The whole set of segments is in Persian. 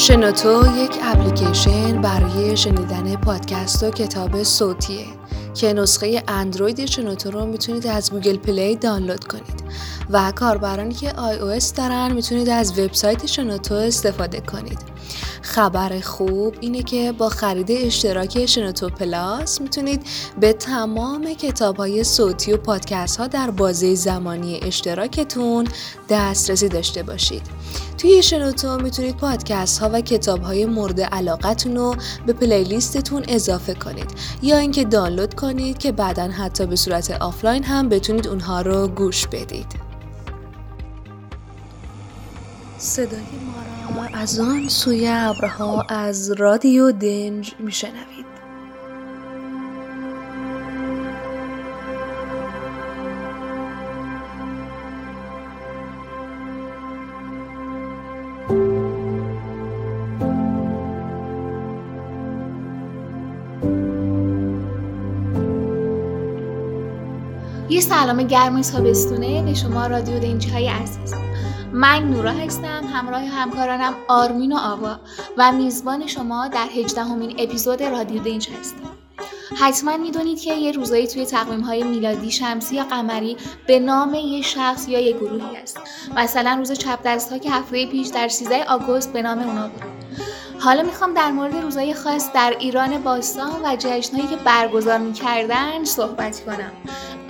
شنوتو یک اپلیکیشن برای شنیدن پادکست و کتاب صوتیه که نسخه اندروید شنوتو رو می‌تونید از گوگل پلی دانلود کنید و کاربرانی که iOS دارن می‌تونید از وبسایت شنوتو استفاده کنید. خبر خوب اینه که با خرید اشتراک شنوتو پلاس می‌تونید به تمام کتاب های صوتی و پادکست ها در بازه زمانی اشتراکتون دسترسی داشته باشید. توی شنوتو می‌تونید پادکست ها و کتاب های مورد علاقتون رو به playlist تون اضافه کنید یا اینکه دانلود کنید که بعدا حتی به صورت آفلاین هم بتونید اونها رو گوش بدید. صدای ما را از آن سوی ابرها از رادیو دنج میشنوید. سلام گرم تابستونه به شما رادیو دنجی های عزیز. من نورا هستم همراه همکارانم آرمین و آوا و میزبان شما در هجدهمین اپیزود رادیو دنج هستیم حتما می‌دونید که یه روزایی توی تقویم های میلادی شمسی یا قمری به نام یه شخص یا یه گروهی هست. مثلا روز چپ دست ها که هفته پیش در 13 آگوست به نام اونا بود. حالا می‌خوام در مورد روزای خاص در ایران باستان و جشنهایی که برگزار می‌کردن صحبت کنم.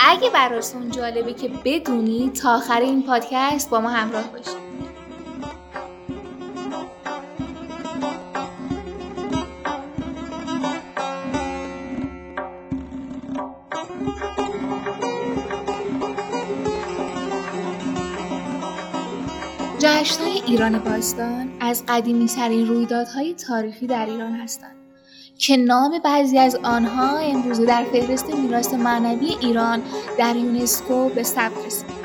اگه براتون جالبه که بدونی تا آخر این پادکست با ما همراه باشید جشنهای ایران باستان از قدیمی رویدادهای تاریخی در ایران هستند. که نام بعضی از آنها امروزه در فهرست میراث معنوی ایران در یونسکو به ثبت رسید.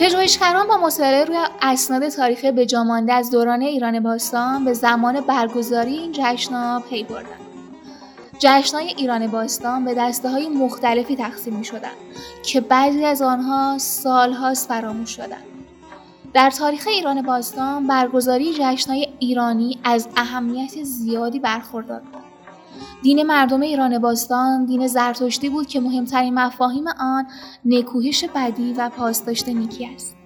پژوهشگران با مطالعه روی اسناد تاریخی به جامانده از دوران ایران باستان به زمان برگزاری این جشنها پی بردند. جشنهای ایران باستان به دسته های مختلفی تقسیم می شدن که بعضی از آنها سالهاست فراموش شدند. در تاریخ ایران باستان برگزاری جشنهای ایرانی از اهمیت زیادی برخوردار بود. دین مردم ایران باستان دین زرتشتی بود که مهمترین مفاهیم آن نکوهش بدی و پاسداشت نیکی است.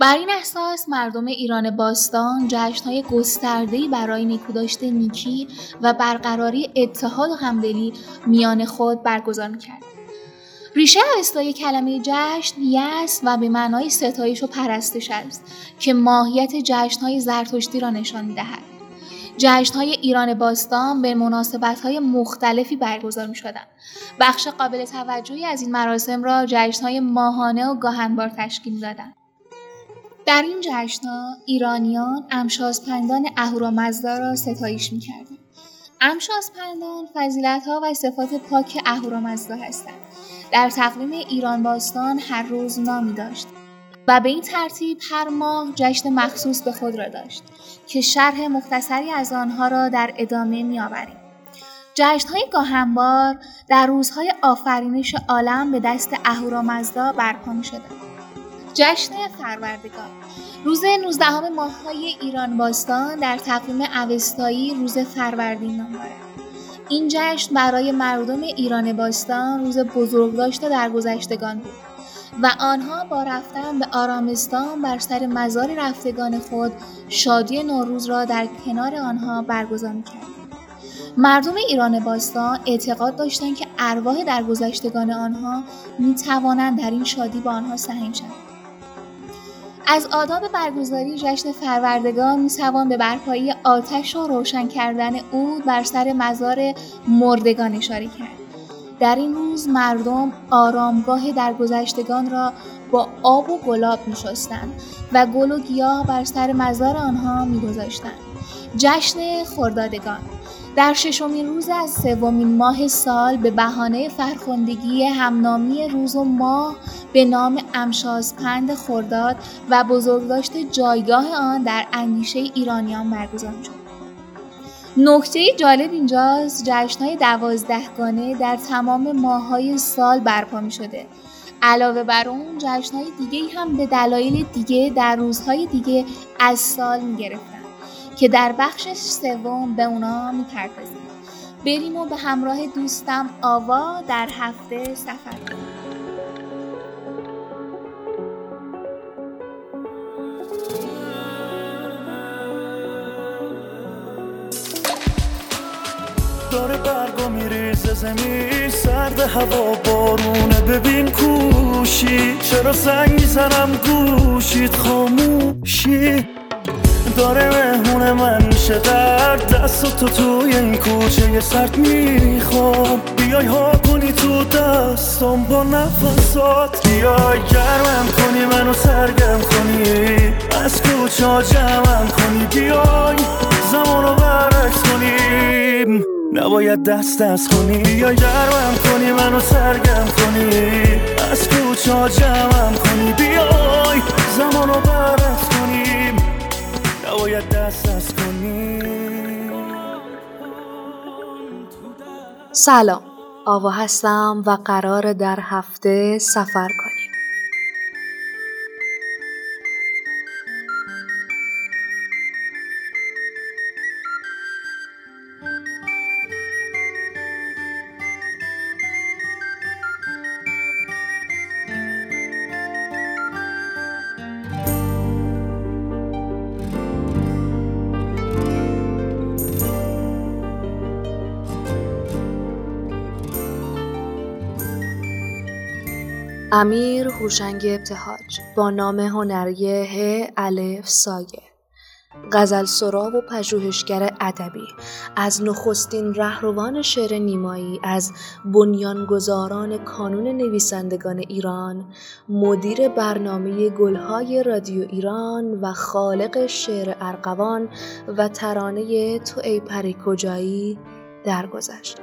بر این اساس مردم ایران باستان جشنهای گسترده‌ای برای نکوداشت نیکی و برقراری اتحاد و همدلی میان خود برگزار می‌کردند. ریشه اوستای کلمه جشن یس و به معنای ستایش و پرستش است که ماهیت جشنهای زرتشتی را نشان می‌دهد. جشنهای ایران باستان به مناسبت‌های مختلفی برگزار می‌شدند. بخش قابل توجهی از این مراسم را جشنهای ماهانه و گاهنبار تشکیل می‌دادند. در این جشنها ایرانیان امشاسپندان اهورامزدا را ستایش می‌کردند. امشاسپندان فضیلت‌ها و صفات پاک اهورامزدا هستند. در تقویم ایران باستان هر روز نامی داشت و به این ترتیب هر ماه جشن مخصوص به خود را داشت که شرح مختصری از آنها را در ادامه می آوریم. جشنهای گاهنبار در روزهای آفرینش عالم به دست اهورامزدا برپا می شده. جشن فروردگار روز 19 ماههای ایران باستان در تقویم اوستایی روز فروردین نام دارد. این جشن برای مردم ایران باستان روز بزرگداشت درگذشتگان بود و آنها با رفتن به آرامستان بر سر مزار رفتگان خود شادی نوروز را در کنار آنها برگزار می‌کردند. مردم ایران باستان اعتقاد داشتند که ارواح درگذشتگان آنها می توانند در این شادی با آنها سهیم شوند. از آداب برگزاری جشن فروردگار می توان به برپایی آتش و روشن کردن او بر سر مزار مردگان اشاره کرد. در این روز مردم آرامگاه درگذشتگان را با آب و گلاب می شستند و گل و گیاه بر سر مزار آنها می گذاشتند. جشن خردادگان در ششمین روز از سومین ماه سال به بهانه فرخندگی همنامی روز و ماه به نام امشازپند خرداد و بزرگداشت جایگاه آن در اندیشه ایرانیان برگزار شد. نکته جالب اینجاست جشنهای دوازدهگانه در تمام ماههای سال برپا می شده. علاوه بر اون جشنهای دیگه هم به دلایل دیگه در روزهای دیگه از سال می‌گرفتن که در بخش سوم به اونا می‌پردازیم. بریم و به همراه دوستم آوا در هفته سفر کنیم. داره برگا میریزه زمین سرد هوا بارونه. ببین کوشی چرا سنگ می‌زنم گوشید خاموشی؟ داره مهمون من میشه در دست تو توی این کوچه سرد می‌خوام. بیای ها کنی تو دستم با نفسات. بیای گرمم کنی منو سرگم کنی. از کوچه جمعم کنی. بیای زمانو برعکس کنیم نباید دست دست کنی. یا گرمم کنی منو سرگم کنی. از کوچه جمعم کنی. بیای زمانو برعکس کنیم نباید دست دست کنی. سلام. آوا هستم و قرار در هفته سفر کنیم. امیر هوشنگ ابتهاج با نام هنری ه الف سایه غزل سرا و پژوهشگر ادبی از نخستین رهروان شعر نیمایی از بنیانگذاران کانون نویسندگان ایران مدیر برنامه گلهای رادیو ایران و خالق شعر ارقوان و ترانه تو ای پری کجایی درگذشت.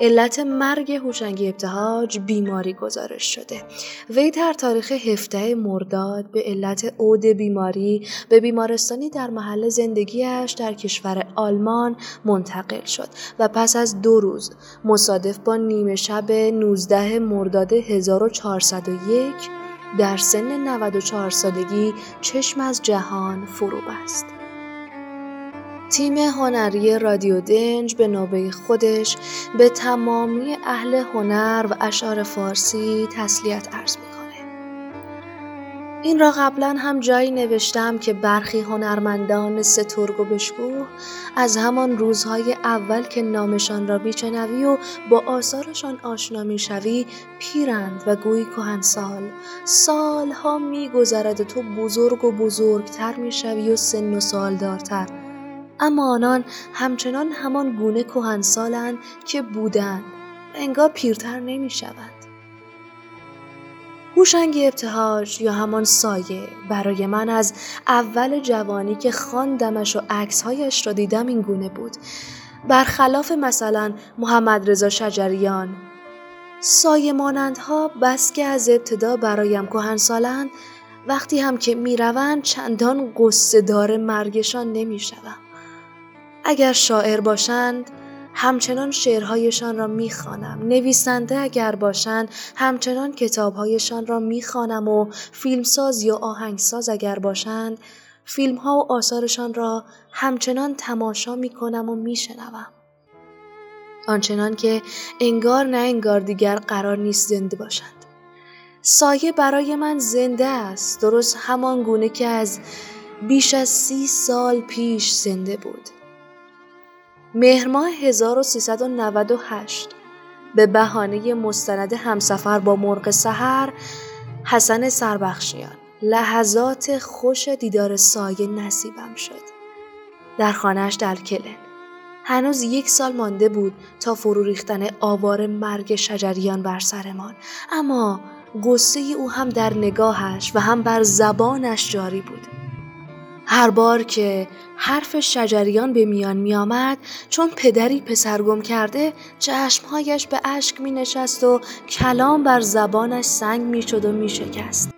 علت مرگ هوشنگ ابتهاج بیماری گزارش شده وی در تاریخ 17 مرداد به علت عود بیماری به بیمارستانی در محل زندگیش در کشور آلمان منتقل شد و پس از دو روز مصادف با نیمه شب 19 مرداد 1401 در سن 94 سالگی چشم از جهان فرو بست. تیم هنری رادیو دنج به نوبه خودش به تمامی اهل هنر و اشعار فارسی تسلیت عرض می‌کنه. این را قبلا هم جایی نوشتم که برخی هنرمندان سترگ و بشکوه از همان روزهای اول که نامشان را میشنوی و با آثارشان آشنا می‌شوی پیرند و گویی کهنسال سالها میگذرد و تو بزرگ و بزرگتر می‌شوی و سن و سالدارتر اما آنان همچنان همان گونه کهنسالند که بودند. انگار پیرتر نمی شوند. هوشنگ ابتهاج یا همان سایه. برای من از اول جوانی که خواندمش و عکسهایش را دیدم این گونه بود. برخلاف مثلا محمد رضا شجریان. سایه مانندها بس که از ابتدا برایم کهنسالند وقتی هم که می‌روند چندان قصه دار مرگشان نمی‌شوم. اگر شاعر باشند همچنان شعرهایشان را می‌خوانم. نویسنده اگر باشند همچنان کتابهایشان را می‌خوانم و فیلمساز یا آهنگساز اگر باشند فیلمها و آثارشان را همچنان تماشا می‌کنم و میشنوم. آنچنان که انگار نه انگار دیگر قرار نیست زنده باشند. سایه برای من زنده است درست همان گونه که از بیش از سی سال پیش زنده بود. مهر ماه 1398 به بهانه مستند همسفر با مرغ سحر حسن سربخشیان. لحظات خوش دیدار سایه نصیبم شد. در خانهش در کلن. هنوز یک سال مانده بود تا فرو ریختن آوار مرگ شجریان بر سرمان. اما قصه او هم در نگاهش و هم بر زبانش جاری بود. هر بار که حرف شجریان به میان می آمد چون پدری پسرگم کرده چشمهایش به اشک می نشست و کلام بر زبانش سنگ می شد و می شکست.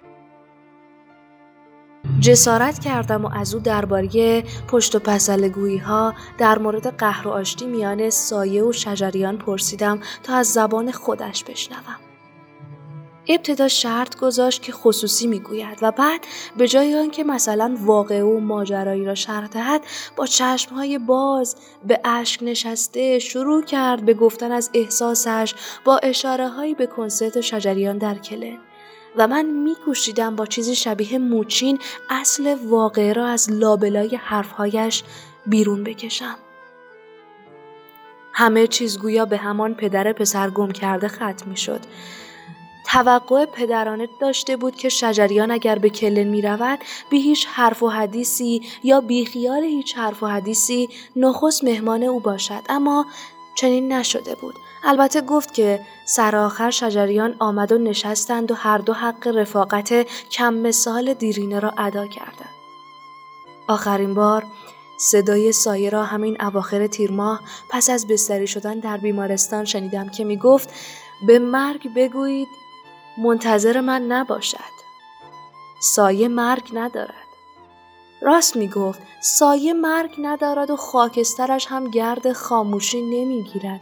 جسارت کردم و از او درباره پشت و پسلگویی ها در مورد قهر و آشتی میان سایه و شجریان پرسیدم تا از زبان خودش بشنوم. ابتدا شرط گذاشت که خصوصی می‌گوید و بعد به جای آنکه مثلا واقع و ماجرایی را شرح دهد با چشمهای باز به اشک نشسته شروع کرد به گفتن از احساسش با اشاره هایی به کنسرت شجریان در کلن و من میکوشیدم با چیزی شبیه موچین اصل واقعه را از لابلای حرفهایش بیرون بکشم. همه چیز گویا به همان پدر پسر گم کرده ختم می شد. توقع پدرانه داشته بود که شجریان اگر به کلن می رود بی هیچ حرف و حدیثی یا بی خیال هیچ حرف و حدیثی نخست مهمان او باشد اما چنین نشده بود. البته گفت که سرآخر شجریان آمد و نشستند و هر دو حق رفاقت کم مثال دیرینه را ادا کردند. آخرین بار صدای سایه را همین اواخر تیر ماه پس از بستری شدن در بیمارستان شنیدم که می گفت به مرگ بگویید منتظر من نباشد. سایه مرگ ندارد. راست می گفت سایه مرگ ندارد و خاکسترش هم گرد خاموشی نمی گیرد.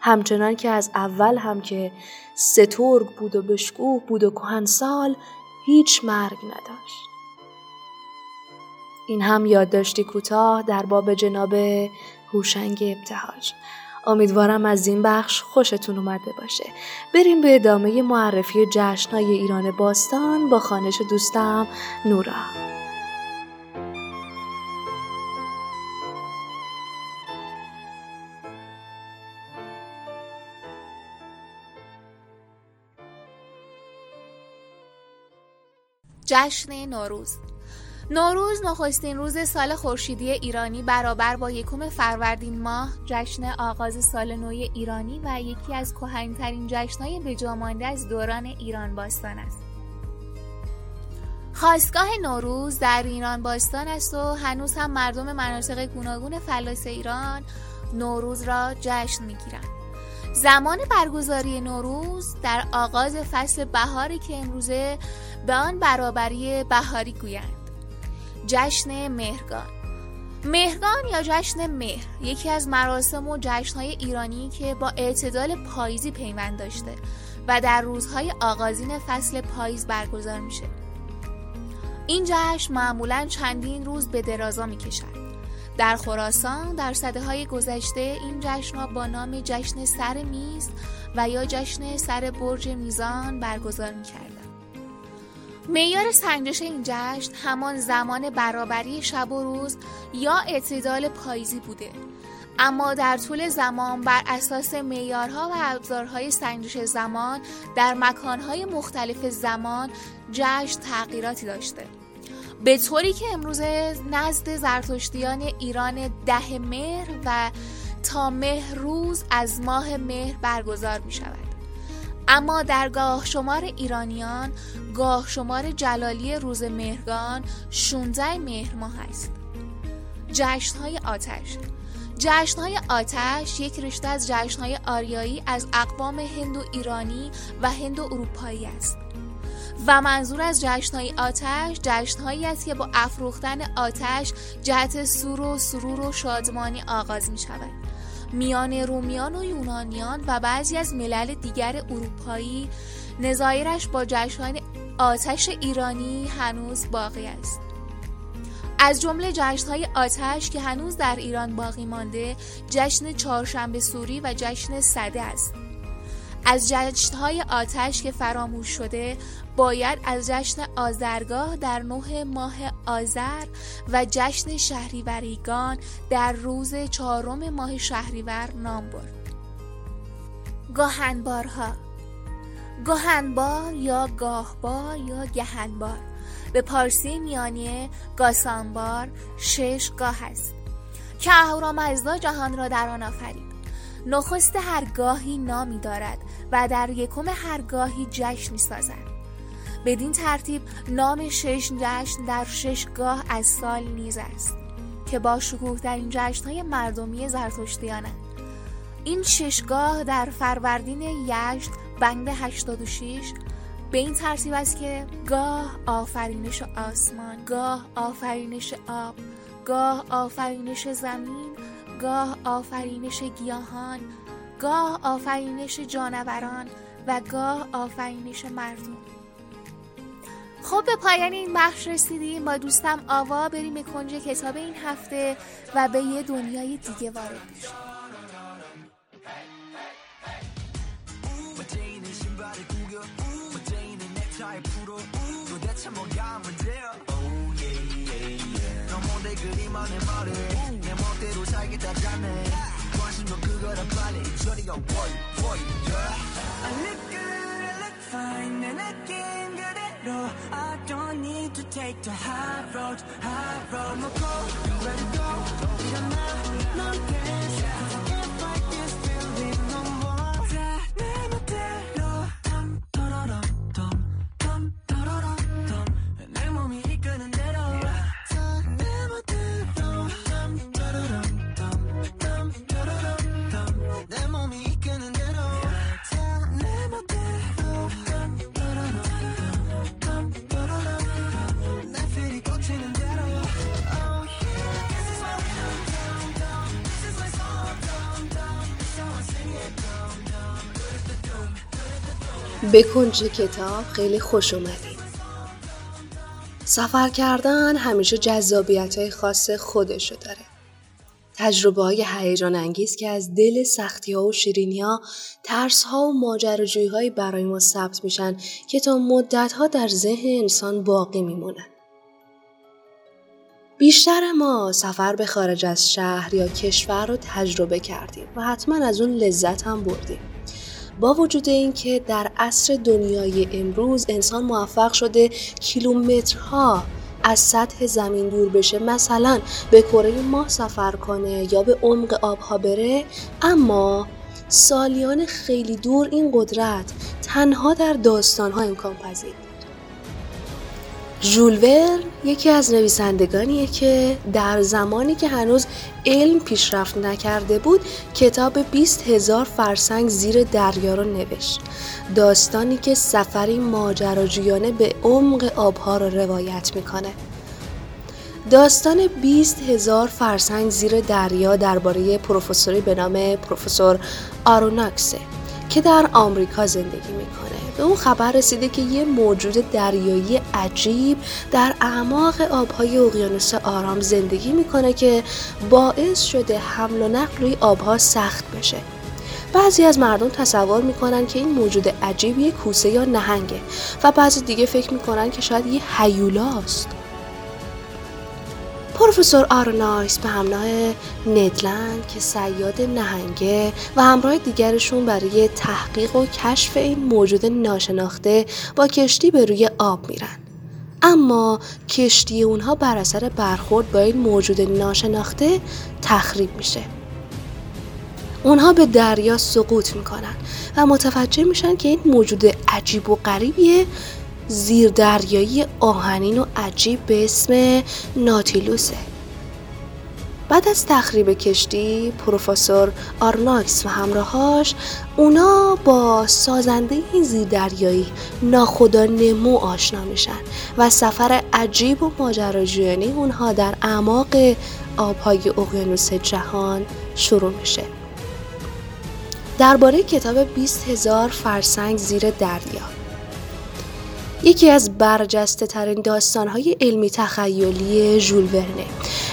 همچنان که از اول هم که سترگ بود و بشکوه بود و کهنسال هیچ مرگ نداشت. این هم یادداشتی کوتاه در باب جناب هوشنگ ابتهاج امیدوارم از این بخش خوشتون اومده باشه. بریم به ادامه معرفی جشنهای ایران باستان با خانش دوستم نورا. جشن نوروز. نوروز نخستین روز سال خورشیدی ایرانی برابر با یکم فروردین ماه جشن آغاز سال نو ایرانی و یکی از کهنترین جشنهای بجامانده از دوران ایران باستان است. خواستگاه نوروز در ایران باستان است و هنوز هم مردم مناطق گوناگون فلاس ایران نوروز را جشن می‌گیرند. زمان برگزاری نوروز در آغاز فصل بهاری که امروزه به آن برابری بهاری گویند. جشن مهرگان. مهرگان یا جشن مهر یکی از مراسم و جشنهای ایرانی که با اعتدال پاییزی پیوند داشته و در روزهای آغازین فصل پاییز برگزار میشه. این جشن معمولا چندین روز به درازا می‌کشد. در خراسان در صده های گذشته این جشن با نام جشن سر میز و یا جشن سر برج میزان برگزار می‌کرد. معیار سنجش این جشن همان زمان برابری شب و روز یا اعتدال پاییزی بوده. اما در طول زمان بر اساس معیارها و ابزارهای سنجش زمان در مکانهای مختلف زمان جشن تغییراتی داشته. به طوری که امروز نزد زرتشتیان ایران ده مهر و تا مهر روز از ماه مهر برگزار می شود اما در گاه شمار ایرانیان گاه شمار جلالی روز مهرگان 16 مهر ماه است. جشنهای آتش جشنهای آتش یک رشته از جشنهای آریایی از اقوام هند و ایرانی و هند و اروپایی است. و منظور از جشنهای آتش جشنهایی است که با افروختن آتش جهت سور و سرور و شادمانی آغاز می شود. میان رومیان و یونانیان و بعضی از ملل دیگر اروپایی نظایرش با جشن آتش ایرانی هنوز باقی است. از جمله جشنهای آتش که هنوز در ایران باقی مانده جشن چهارشنبه سوری و جشن صده است. از جشنهای آتش که فراموش شده باید از جشن آذرگاه در نه ماه آذر و جشن شهریوریگان در روز چهارم ماه شهریور نام برد. گاهنبارها. گاهنبار یا گاهبار یا گهنبار. به پارسی میانیه گاسانبار شش گاه است. که اهورامزدا جهان را در آن آفرید. نخست هر گاهی نامی دارد و در یکم هر گاهی جشن می سازد. بدین ترتیب نام شش جشن در شش گاه از سال نیز است که با شکوه در این جشن های مردمی زرتشتیانند این ششگاه در فروردین یشت بند 86 به این ترتیب است که گاه آفرینش آسمان گاه آفرینش آب گاه آفرینش زمین گاه آفرینش گیاهان گاه آفرینش جانوران و گاه آفرینش مردم. خب به پایان این بخش رسیدیم. با دوستم آوا بریم به کنج کتاب این هفته و به یه دنیای دیگه وارد بشیم I No, I don't need to take the high road, high road. I'ma go, ready to go. 일어나, no dance. به کنج کتاب خیلی خوش اومدید. سفر کردن همیشه جذابیت های خاص خودشو داره. تجربه های هیجان انگیز که از دل سختی ها و شیرینی ها، ترس ها و ماجراجویی هایی برای ما ثبت میشن که تا مدت ها در ذهن انسان باقی میمونن. بیشتر ما سفر به خارج از شهر یا کشور رو تجربه کردیم و حتما از اون لذت هم بردیم. با وجود اینکه در عصر دنیای امروز انسان موفق شده کیلومترها از سطح زمین دور بشه مثلا به کره ماه سفر کنه یا به عمق آبها بره اما سالیان خیلی دور این قدرت تنها در داستانها امکان پذیر ژول یکی از نویسندگانیه که در زمانی که هنوز علم پیشرفت نکرده بود کتاب 20 هزار فرسنگ زیر دریا رو نوشت. داستانی که سفری ماجراجویانه به عمق آبها رو روایت می‌کنه. داستان 20 هزار فرسنگ زیر دریا درباره پروفسوری به نام پروفسور آروناکسه که در آمریکا زندگی می‌کنه. به اون خبر رسیده که یه موجود دریایی عجیب در اعماق آبهای اقیانوس آرام زندگی می‌کنه که باعث شده حمل و نقل روی آبها سخت بشه. بعضی از مردم تصور می‌کنن که این موجود عجیب یه کوسه یا نهنگه و بعضی دیگه فکر می‌کنن که شاید یه هیولاست پروفسور آرنایس به همراه ندلند که سیاد نهنگه و همراه دیگرشون برای تحقیق و کشف این موجود ناشناخته با کشتی به روی آب میرن. اما کشتی اونها بر اثر برخورد با این موجود ناشناخته تخریب میشه. اونها به دریا سقوط می‌کنن و متوجه میشن که این موجود عجیب و غریبیه زیر دریایی آهنین و عجیب به اسم ناتیلوسه بعد از تخریب کشتی پروفسور آرناکس و همراهاش اونا با سازنده این زیردریایی ناخدا نمو آشنا میشن و سفر عجیب و ماجراجویانه اونها در اعماق آبهای اقیانوس جهان شروع میشه. درباره کتاب 20 هزار فرسنگ زیر دریا. یکی از برجسته ترین داستانهای علمی تخیلی ژول ورنه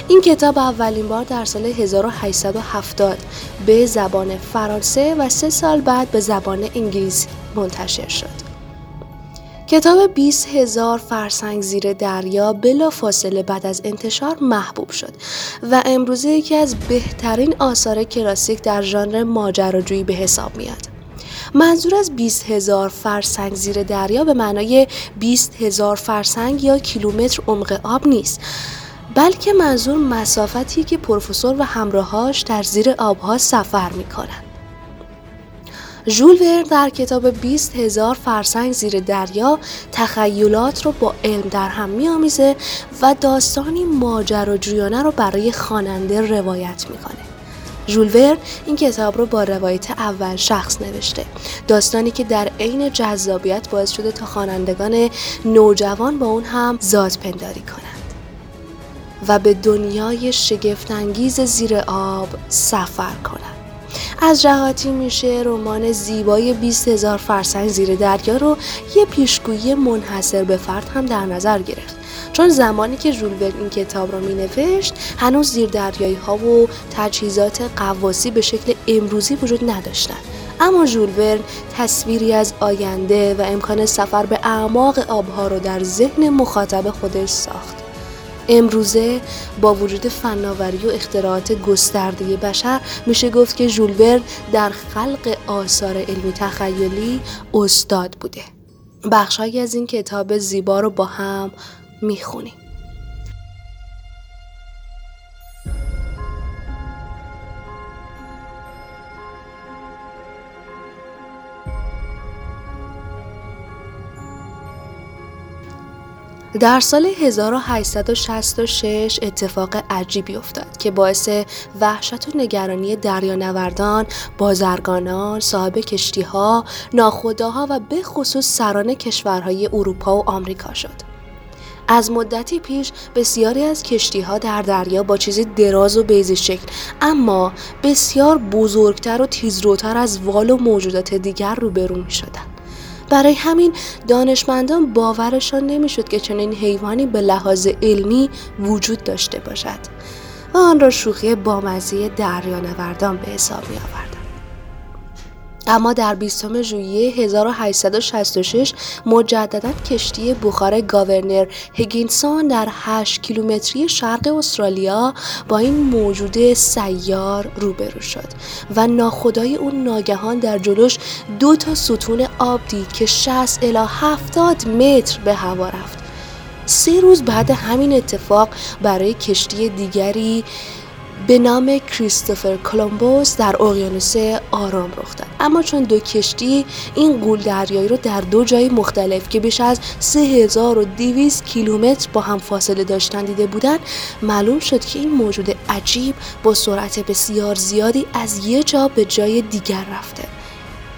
این کتاب اولین بار در سال 1870 به زبان فرانسه و سه سال بعد به زبان انگلیسی منتشر شد کتاب 20 هزار فرسنگ زیر دریا بلا فاصله بعد از انتشار محبوب شد و امروزه یکی از بهترین آثار کلاسیک در ژانر ماجراجویی به حساب میاد. منظور از 20 هزار فرسنگ زیر دریا به معنای 20 هزار فرسنگ یا کیلومتر عمق آب نیست بلکه منظور مسافتی که پروفسور و همراهاش در زیر آبها سفر می‌کنند. ژول ورن در کتاب 20 هزار فرسنگ زیر دریا تخیلات رو با علم در هم میآمیزه و داستانی ماجراجویانه رو برای خواننده روایت می‌کنه. ژول این کتاب رو با روایت اول شخص نوشته. داستانی که در عین جذابیت باعث شده تا خوانندگان نوجوان با اون هم ذات پنداری کنند. و به دنیای شگفتانگیز زیر آب سفر کنند. از جهاتی میشه رمان زیبای 20 هزار فرسنگ زیر دریا رو یه پیشگویی منحصر به فرد هم در نظر گرفت. چون زمانی که ژول این کتاب را می نوشت هنوز زیر دریایی ها و تجهیزات قواسی به شکل امروزی وجود نداشتند اما ژول تصویری از آینده و امکان سفر به اعماق آبها رو در ذهن مخاطب خودش ساخت. امروزه با وجود فناوری و اختراعات گسترده بشر میشه گفت که ژول در خلق آثار علمی تخیلی استاد بوده. بخشهایی از این کتاب زیبا رو با هم می‌خونیم. در سال 1866 اتفاق عجیبی افتاد که باعث وحشت و نگرانی دریانوردان، بازرگانان، صاحب کشتیها، ناخداها و به خصوص سران کشورهای اروپا و آمریکا شد. از مدتی پیش بسیاری از کشتی ها در دریا با چیزی دراز و بیزی شکل اما بسیار بزرگتر و تیزروتر از وال و موجودات دیگر روبرو می شدن. برای همین دانشمندان باورشان نمی‌شد که چنین حیوانی به لحاظ علمی وجود داشته باشد و آن را شوخی بامزه دریانوردان به حساب می آورد. اما در 20 ژوئیه 1866 مجددا کشتی بخار گاورنر هگینسون در 8 کیلومتری شرق استرالیا با این موجود سیار روبرو شد و ناخدای اون ناگهان در جلوش دو تا ستون آب دید که 60 الی 70 متر به هوا رفت. سه روز بعد همین اتفاق برای کشتی دیگری به نام کریستوفر کلمبوس در اقیانوس آرام رخ داد اما چون دو کشتی این قول دریایی رو در دو جای مختلف که بیش از 3200 کیلومتر با هم فاصله داشتن دیده بودند معلوم شد که این موجود عجیب با سرعت بسیار زیادی از یه جا به جای دیگر رفته.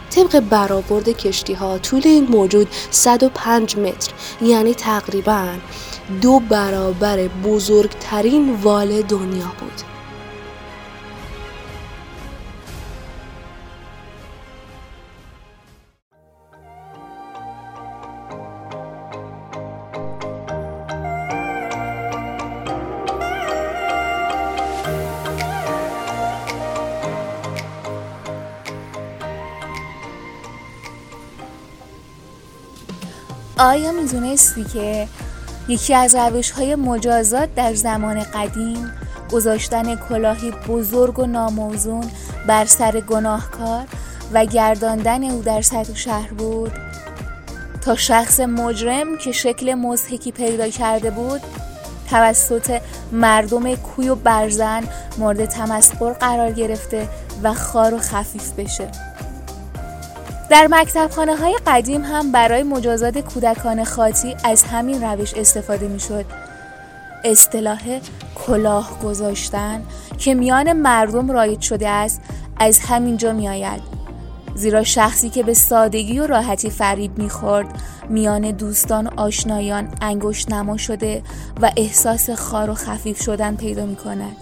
طبق برآورد کشتی ها طول این موجود 105 متر یعنی تقریبا دو برابر بزرگترین وال دنیا بود. آیا می‌دونستی که یکی از روش های مجازات در زمان قدیم گذاشتن کلاهی بزرگ و ناموزون بر سر گناهکار و گرداندن او در سطح شهر بود؟ تا شخص مجرم که شکل مزهکی پیدا کرده بود توسط مردم کوی و برزن مورد تمسخر قرار گرفته و خار و خفیف بشه. در مکتبخانه های قدیم هم برای مجازات کودکان خاطی از همین روش استفاده می شد. اصطلاح کلاه گذاشتن که میان مردم رایج شده است از همینجا می آید. زیرا شخصی که به سادگی و راحتی فریب می‌خورد میان دوستان آشنایان انگشت نما شده و احساس خار و خفیف شدن پیدا می کند.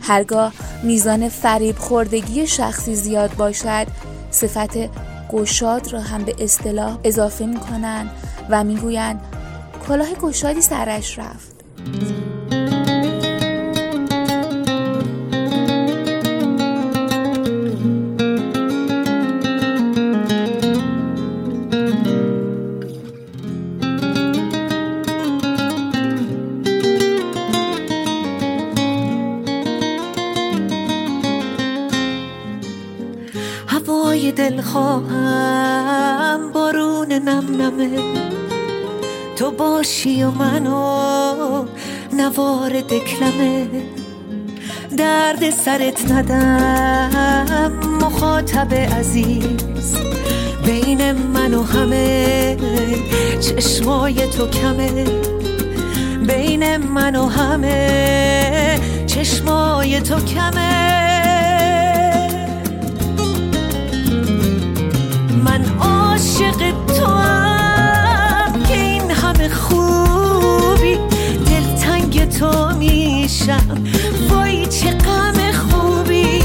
هرگاه میزان فریب خوردگی شخصی زیاد باشد صفت گشاد را هم به اصطلاح اضافه می کنند و می‌گویند کلاه گشادی سرش رفت. خواهم. بارون نم نمه تو باشی و منو نوار دکلمه. درد سرت ندم. مخاطب عزیز. بین من و همه چشمای تو کمه. بین من و همه چشمای تو کمه. عاشق تو هم که این همه خوبی دلتنگ تو میشم. وای چه غم خوبی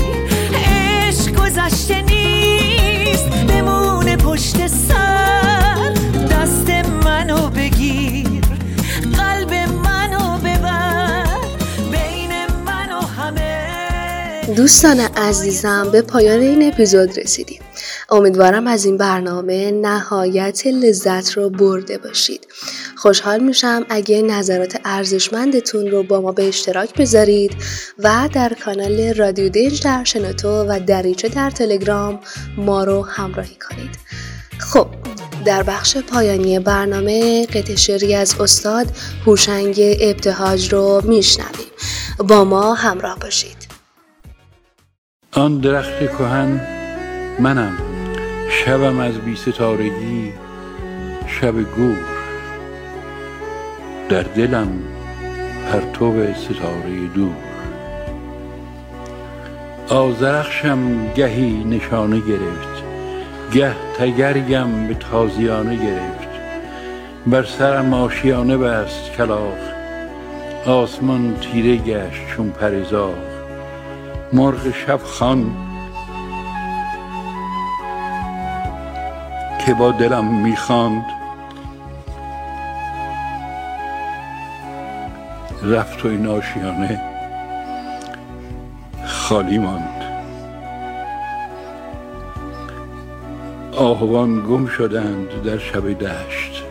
عشق گذشته نیست. بمونه پشت سر دست منو بگیر. قلب منو ببر بین منو همه. دوستان عزیزم به پایان این اپیزود رسیدیم. امیدوارم از این برنامه نهایت لذت رو برده باشید. خوشحال میشم اگه نظرات ارزشمندتون رو با ما به اشتراک بذارید و در کانال رادیو دنج در شنوتو و دریچه در تلگرام ما رو همراهی کنید. خب در بخش پایانی برنامه قطع از استاد هوشنگ ابتهاج رو میشنویم. با ما همراه باشید. آن درخت کهن منم. شبم از بی ستارگی شب گور. در دلم پرتو ستاره دور. آزرخشم گهی نشانه گرفت. گه تگرگم به تازیانه گرفت. بر سرم آشیانه بست کلاخ. آسمان تیره گشت چون پرزاق مرغ شب خان که با دلم می‌خواند. رفت و این آشیانه خالی ماند. آهوان گم شدند در شب دشت.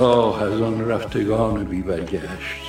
آه از آن رفتگان بی برگشت